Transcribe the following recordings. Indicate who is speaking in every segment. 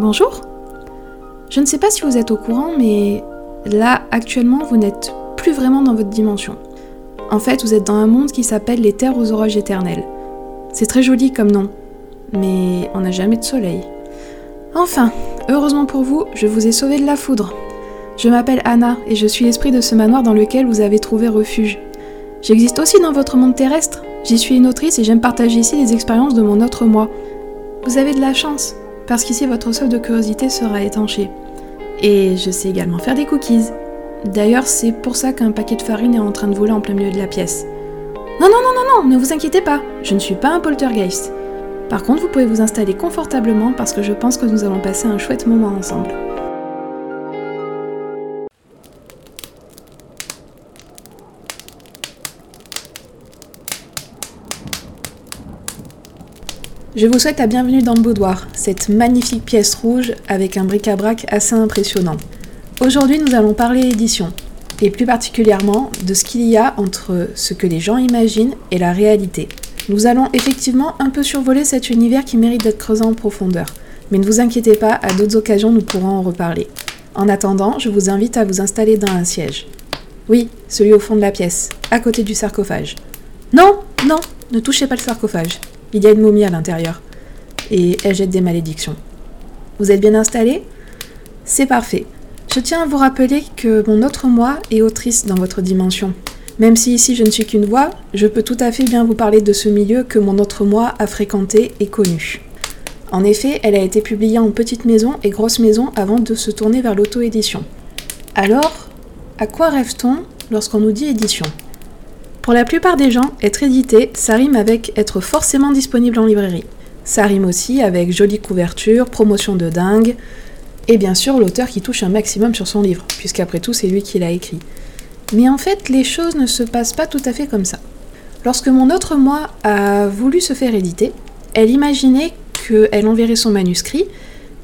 Speaker 1: Bonjour Je ne sais pas si vous êtes au courant, mais là, actuellement, vous n'êtes plus vraiment dans votre dimension. En fait, vous êtes dans un monde qui s'appelle les terres aux orages éternels. C'est très joli comme nom, mais on n'a jamais de soleil. Enfin, heureusement pour vous, je vous ai sauvé de la foudre. Je m'appelle Anna et je suis l'esprit de ce manoir dans lequel vous avez trouvé refuge. J'existe aussi dans votre monde terrestre. J'y suis une autrice et j'aime partager ici les expériences de mon autre moi. Vous avez de la chance, parce qu'ici votre soif de curiosité sera étanché. Et je sais également faire des cookies. D'ailleurs, c'est pour ça qu'un paquet de farine est en train de voler en plein milieu de la pièce. Non, non, non, non, non, ne vous inquiétez pas, je ne suis pas un poltergeist. Par contre, vous pouvez vous installer confortablement parce que je pense que nous allons passer un chouette moment ensemble. Je vous souhaite la bienvenue dans le boudoir, cette magnifique pièce rouge avec un bric-à-brac assez impressionnant. Aujourd'hui, nous allons parler édition, et plus particulièrement de ce qu'il y a entre ce que les gens imaginent et la réalité. Nous allons effectivement un peu survoler cet univers qui mérite d'être creusé en profondeur, mais ne vous inquiétez pas, à d'autres occasions nous pourrons en reparler. En attendant, je vous invite à vous installer dans un siège. Oui, celui au fond de la pièce, à côté du sarcophage. Non, non, ne touchez pas le sarcophage. Il y a une momie à l'intérieur. Et elle jette des malédictions. Vous êtes bien installé C'est parfait. Je tiens à vous rappeler que mon autre moi est autrice dans votre dimension. Même si ici je ne suis qu'une voix, je peux tout à fait bien vous parler de ce milieu que mon autre moi a fréquenté et connu. En effet, elle a été publiée en petite maison et grosse maison avant de se tourner vers l'auto-édition. Alors, à quoi rêve-t-on lorsqu'on nous dit édition? Pour la plupart des gens, être édité, ça rime avec être forcément disponible en librairie. Ça rime aussi avec jolie couverture, promotion de dingue, et bien sûr l'auteur qui touche un maximum sur son livre, puisqu'après tout c'est lui qui l'a écrit. Mais en fait, les choses ne se passent pas tout à fait comme ça. Lorsque mon autre moi a voulu se faire éditer, elle imaginait qu'elle enverrait son manuscrit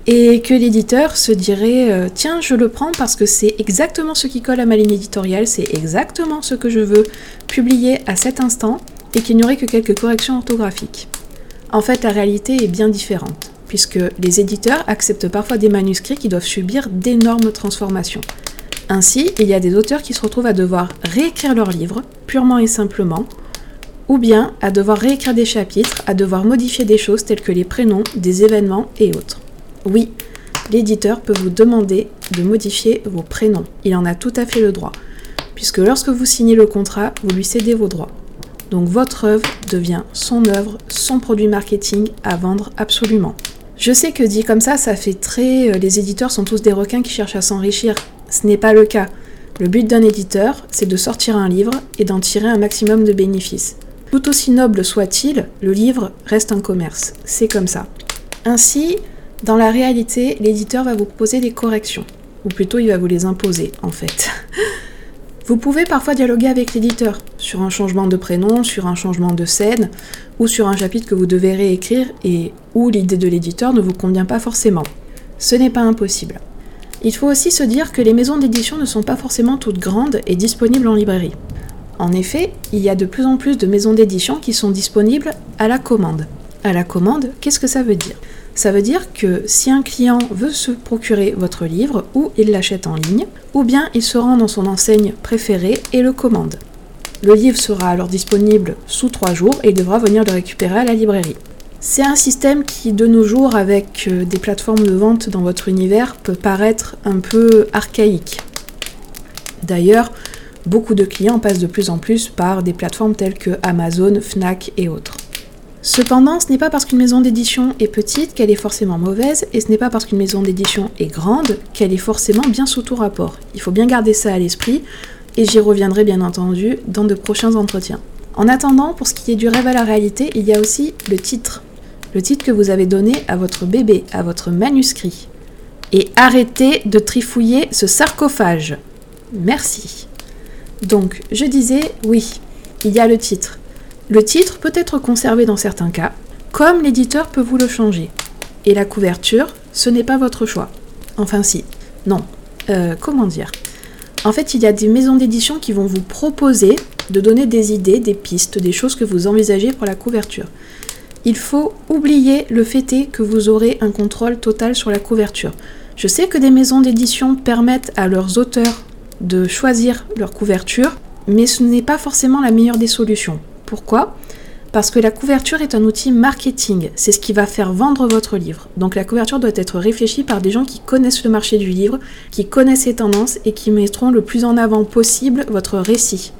Speaker 1: et que l'éditeur se dirait euh, tiens je le prends parce que c'est exactement ce qui colle à ma ligne éditoriale, c'est exactement ce que je veux publier à cet instant et qu'il n'y aurait que quelques corrections orthographiques. En fait la réalité est bien différente puisque les éditeurs acceptent parfois des manuscrits qui doivent subir d'énormes transformations. Ainsi, il y a des auteurs qui se retrouvent à devoir réécrire leur livre, purement et simplement, ou bien à devoir réécrire des chapitres, à devoir modifier des choses telles que les prénoms, des événements et autres. Oui, l'éditeur peut vous demander de modifier vos prénoms. Il en a tout à fait le droit, puisque lorsque vous signez le contrat, vous lui cédez vos droits. Donc votre œuvre devient son œuvre, son produit marketing à vendre absolument. Je sais que dit comme ça, ça fait très... Euh, les éditeurs sont tous des requins qui cherchent à s'enrichir. Ce n'est pas le cas. Le but d'un éditeur, c'est de sortir un livre et d'en tirer un maximum de bénéfices. Tout aussi noble soit-il, le livre reste un commerce. C'est comme ça. Ainsi, dans la réalité, l'éditeur va vous poser des corrections, ou plutôt il va vous les imposer en fait. Vous pouvez parfois dialoguer avec l'éditeur sur un changement de prénom, sur un changement de scène, ou sur un chapitre que vous devez réécrire et où l'idée de l'éditeur ne vous convient pas forcément. Ce n'est pas impossible. Il faut aussi se dire que les maisons d'édition ne sont pas forcément toutes grandes et disponibles en librairie. En effet, il y a de plus en plus de maisons d'édition qui sont disponibles à la commande. À la commande, qu'est-ce que ça veut dire? Ça veut dire que si un client veut se procurer votre livre, ou il l'achète en ligne, ou bien il se rend dans son enseigne préférée et le commande. Le livre sera alors disponible sous 3 jours et il devra venir le récupérer à la librairie. C'est un système qui, de nos jours, avec euh, des plateformes de vente dans votre univers, peut paraître un peu archaïque. D'ailleurs, beaucoup de clients passent de plus en plus par des plateformes telles que Amazon, Fnac et autres. Cependant, ce n'est pas parce qu'une maison d'édition est petite qu'elle est forcément mauvaise, et ce n'est pas parce qu'une maison d'édition est grande qu'elle est forcément bien sous tout rapport. Il faut bien garder ça à l'esprit, et j'y reviendrai bien entendu dans de prochains entretiens. En attendant, pour ce qui est du rêve à la réalité, il y a aussi le titre. Le titre que vous avez donné à votre bébé, à votre manuscrit. Et arrêtez de trifouiller ce sarcophage. Merci. Donc, je disais, oui, il y a le titre. Le titre peut être conservé dans certains cas, comme l'éditeur peut vous le changer. Et la couverture, ce n'est pas votre choix. Enfin si, non. Euh, comment dire? En fait, il y a des maisons d'édition qui vont vous proposer de donner des idées, des pistes, des choses que vous envisagez pour la couverture. il faut oublier le fait que vous aurez un contrôle total sur la couverture. Je sais que des maisons d'édition permettent à leurs auteurs de choisir leur couverture, mais ce n'est pas forcément la meilleure des solutions. Pourquoi? Parce que la couverture est un outil marketing, c'est ce qui va faire vendre votre livre. Donc la couverture doit être réfléchie par des gens qui connaissent le marché du livre, qui connaissent ses tendances et qui mettront le plus en avant possible votre récit.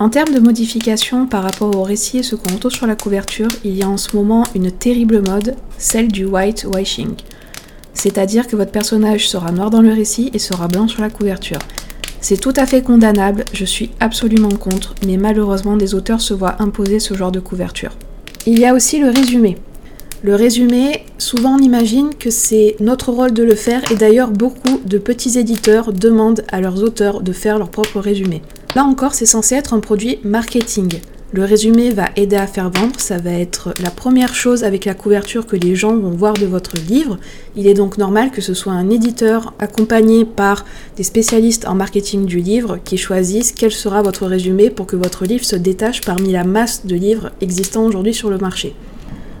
Speaker 1: En termes de modification par rapport au récit et ce qu'on retrouve sur la couverture, il y a en ce moment une terrible mode, celle du whitewashing. C'est-à-dire que votre personnage sera noir dans le récit et sera blanc sur la couverture. C'est tout à fait condamnable, je suis absolument contre, mais malheureusement des auteurs se voient imposer ce genre de couverture. Il y a aussi le résumé. Le résumé, souvent on imagine que c'est notre rôle de le faire et d'ailleurs beaucoup de petits éditeurs demandent à leurs auteurs de faire leur propre résumé. Là encore, c'est censé être un produit marketing. Le résumé va aider à faire vendre, ça va être la première chose avec la couverture que les gens vont voir de votre livre. Il est donc normal que ce soit un éditeur accompagné par des spécialistes en marketing du livre qui choisissent quel sera votre résumé pour que votre livre se détache parmi la masse de livres existants aujourd'hui sur le marché.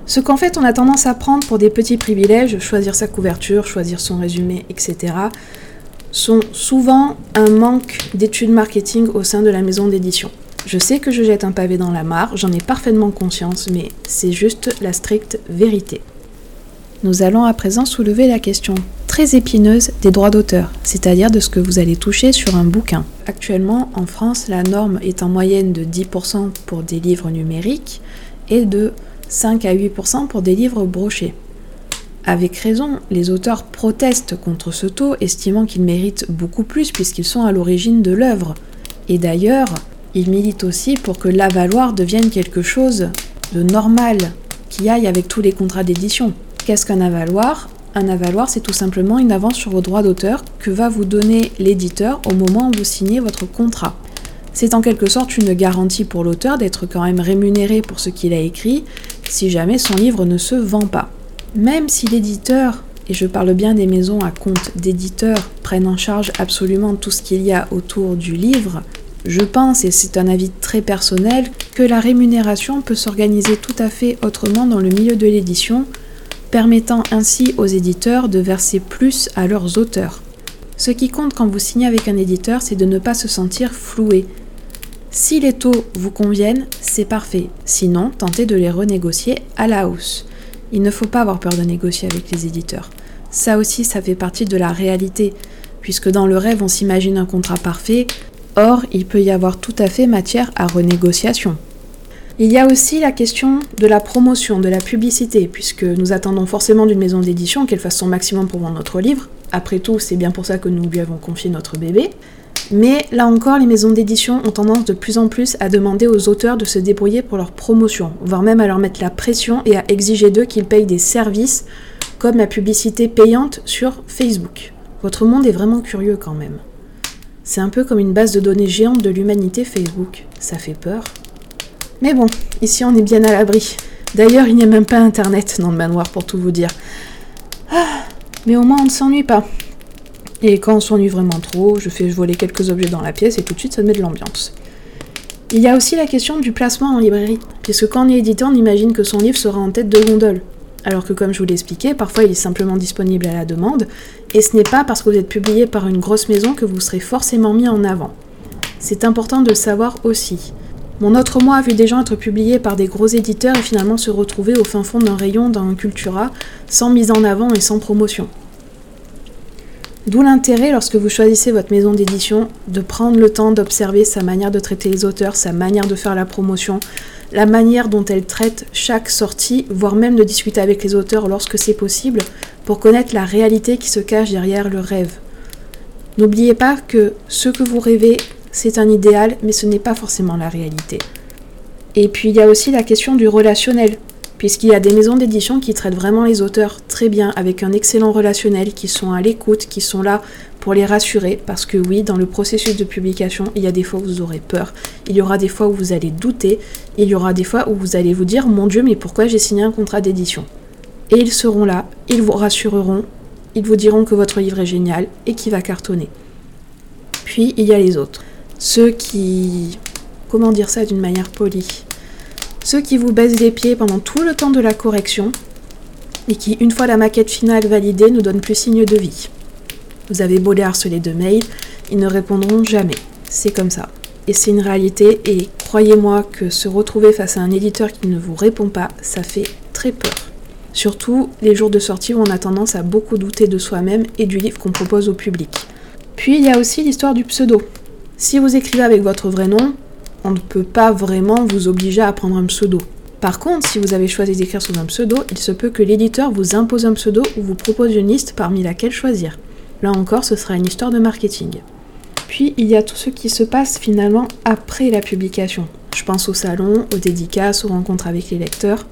Speaker 1: Ce qu'en fait on a tendance à prendre pour des petits privilèges, choisir sa couverture, choisir son résumé, etc., sont souvent un manque d'études marketing au sein de la maison d'édition. Je sais que je jette un pavé dans la mare, j'en ai parfaitement conscience, mais c'est juste la stricte vérité. Nous allons à présent soulever la question très épineuse des droits d'auteur, c'est-à-dire de ce que vous allez toucher sur un bouquin. Actuellement, en France, la norme est en moyenne de 10% pour des livres numériques et de 5 à 8% pour des livres brochés. Avec raison, les auteurs protestent contre ce taux, estimant qu'ils méritent beaucoup plus puisqu'ils sont à l'origine de l'œuvre. Et d'ailleurs, il milite aussi pour que l'avaloir devienne quelque chose de normal, qui aille avec tous les contrats d'édition. Qu'est-ce qu'un avaloir? Un avaloir, c'est tout simplement une avance sur vos droits d'auteur que va vous donner l'éditeur au moment où vous signez votre contrat. C'est en quelque sorte une garantie pour l'auteur d'être quand même rémunéré pour ce qu'il a écrit si jamais son livre ne se vend pas. Même si l'éditeur, et je parle bien des maisons à compte d'éditeurs, prennent en charge absolument tout ce qu'il y a autour du livre, je pense, et c'est un avis très personnel, que la rémunération peut s'organiser tout à fait autrement dans le milieu de l'édition, permettant ainsi aux éditeurs de verser plus à leurs auteurs. Ce qui compte quand vous signez avec un éditeur, c'est de ne pas se sentir floué. Si les taux vous conviennent, c'est parfait. Sinon, tentez de les renégocier à la hausse. Il ne faut pas avoir peur de négocier avec les éditeurs. Ça aussi, ça fait partie de la réalité, puisque dans le rêve, on s'imagine un contrat parfait, Or, il peut y avoir tout à fait matière à renégociation. Il y a aussi la question de la promotion, de la publicité, puisque nous attendons forcément d'une maison d'édition qu'elle fasse son maximum pour vendre notre livre. Après tout, c'est bien pour ça que nous lui avons confié notre bébé. Mais là encore, les maisons d'édition ont tendance de plus en plus à demander aux auteurs de se débrouiller pour leur promotion, voire même à leur mettre la pression et à exiger d'eux qu'ils payent des services comme la publicité payante sur Facebook. Votre monde est vraiment curieux quand même. C'est un peu comme une base de données géante de l'humanité Facebook. Ça fait peur. Mais bon, ici on est bien à l'abri. D'ailleurs, il n'y a même pas internet dans le manoir pour tout vous dire. Ah, mais au moins on ne s'ennuie pas. Et quand on s'ennuie vraiment trop, je fais voler quelques objets dans la pièce et tout de suite ça met de l'ambiance. Il y a aussi la question du placement en librairie, puisque quand on est éditeur, on imagine que son livre sera en tête de gondole? Alors que comme je vous l'ai expliqué, parfois il est simplement disponible à la demande, et ce n'est pas parce que vous êtes publié par une grosse maison que vous serez forcément mis en avant. C'est important de le savoir aussi. Mon autre moi a vu des gens être publiés par des gros éditeurs et finalement se retrouver au fin fond d'un rayon d'un Cultura, sans mise en avant et sans promotion. D'où l'intérêt, lorsque vous choisissez votre maison d'édition, de prendre le temps d'observer sa manière de traiter les auteurs, sa manière de faire la promotion, la manière dont elle traite chaque sortie, voire même de discuter avec les auteurs lorsque c'est possible, pour connaître la réalité qui se cache derrière le rêve. N'oubliez pas que ce que vous rêvez, c'est un idéal, mais ce n'est pas forcément la réalité. Et puis il y a aussi la question du relationnel puisqu'il y a des maisons d'édition qui traitent vraiment les auteurs très bien, avec un excellent relationnel, qui sont à l'écoute, qui sont là pour les rassurer, parce que oui, dans le processus de publication, il y a des fois où vous aurez peur, il y aura des fois où vous allez douter, il y aura des fois où vous allez vous dire, mon Dieu, mais pourquoi j'ai signé un contrat d'édition? Et ils seront là, ils vous rassureront, ils vous diront que votre livre est génial et qu'il va cartonner. Puis il y a les autres, ceux qui, comment dire ça d'une manière polie, Ceux qui vous baissent les pieds pendant tout le temps de la correction et qui, une fois la maquette finale validée, ne donnent plus signe de vie. Vous avez beau les harceler de mails, ils ne répondront jamais. C'est comme ça. Et c'est une réalité, et croyez-moi que se retrouver face à un éditeur qui ne vous répond pas, ça fait très peur. Surtout les jours de sortie où on a tendance à beaucoup douter de soi-même et du livre qu'on propose au public. Puis il y a aussi l'histoire du pseudo. Si vous écrivez avec votre vrai nom, on ne peut pas vraiment vous obliger à prendre un pseudo. Par contre, si vous avez choisi d'écrire sous un pseudo, il se peut que l'éditeur vous impose un pseudo ou vous propose une liste parmi laquelle choisir. Là encore, ce sera une histoire de marketing. Puis, il y a tout ce qui se passe finalement après la publication. Je pense au salon, aux dédicaces, aux rencontres avec les lecteurs.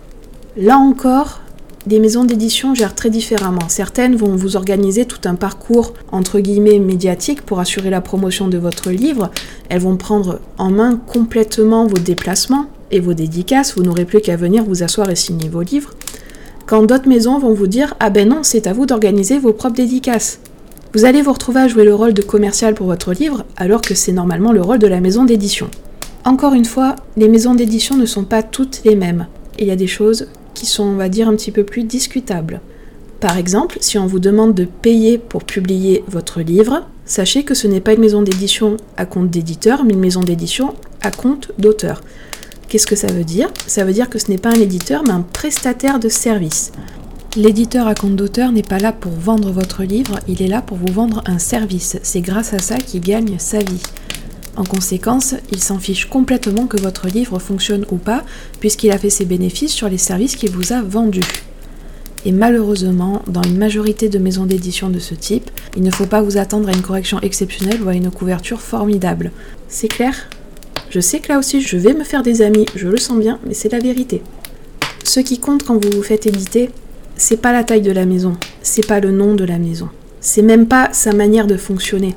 Speaker 1: Là encore, des maisons d'édition gèrent très différemment. Certaines vont vous organiser tout un parcours entre guillemets médiatique pour assurer la promotion de votre livre. Elles vont prendre en main complètement vos déplacements et vos dédicaces. Vous n'aurez plus qu'à venir vous asseoir et signer vos livres. Quand d'autres maisons vont vous dire Ah ben non, c'est à vous d'organiser vos propres dédicaces. Vous allez vous retrouver à jouer le rôle de commercial pour votre livre alors que c'est normalement le rôle de la maison d'édition. Encore une fois, les maisons d'édition ne sont pas toutes les mêmes. Il y a des choses qui sont, on va dire, un petit peu plus discutables. Par exemple, si on vous demande de payer pour publier votre livre, sachez que ce n'est pas une maison d'édition à compte d'éditeur, mais une maison d'édition à compte d'auteur. Qu'est-ce que ça veut dire? Ça veut dire que ce n'est pas un éditeur, mais un prestataire de service. L'éditeur à compte d'auteur n'est pas là pour vendre votre livre, il est là pour vous vendre un service. C'est grâce à ça qu'il gagne sa vie. En conséquence, il s'en fiche complètement que votre livre fonctionne ou pas, puisqu'il a fait ses bénéfices sur les services qu'il vous a vendus. Et malheureusement, dans une majorité de maisons d'édition de ce type, il ne faut pas vous attendre à une correction exceptionnelle ou à une couverture formidable. C'est clair? Je sais que là aussi je vais me faire des amis, je le sens bien, mais c'est la vérité. Ce qui compte quand vous vous faites éditer, c'est pas la taille de la maison, c'est pas le nom de la maison, c'est même pas sa manière de fonctionner.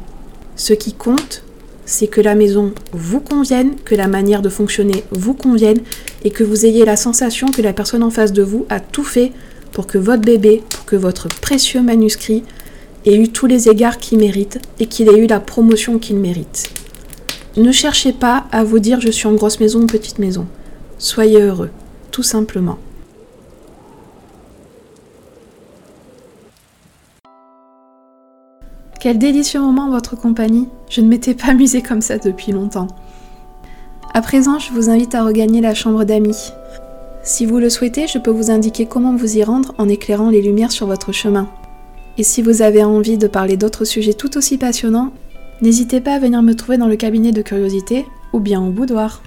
Speaker 1: Ce qui compte, c'est que la maison vous convienne, que la manière de fonctionner vous convienne et que vous ayez la sensation que la personne en face de vous a tout fait pour que votre bébé, pour que votre précieux manuscrit ait eu tous les égards qu'il mérite et qu'il ait eu la promotion qu'il mérite. Ne cherchez pas à vous dire je suis en grosse maison ou petite maison. Soyez heureux, tout simplement. Quel délicieux moment votre compagnie. Je ne m'étais pas amusée comme ça depuis longtemps. À présent, je vous invite à regagner la chambre d'amis. Si vous le souhaitez, je peux vous indiquer comment vous y rendre en éclairant les lumières sur votre chemin. Et si vous avez envie de parler d'autres sujets tout aussi passionnants, n'hésitez pas à venir me trouver dans le cabinet de curiosité ou bien au boudoir.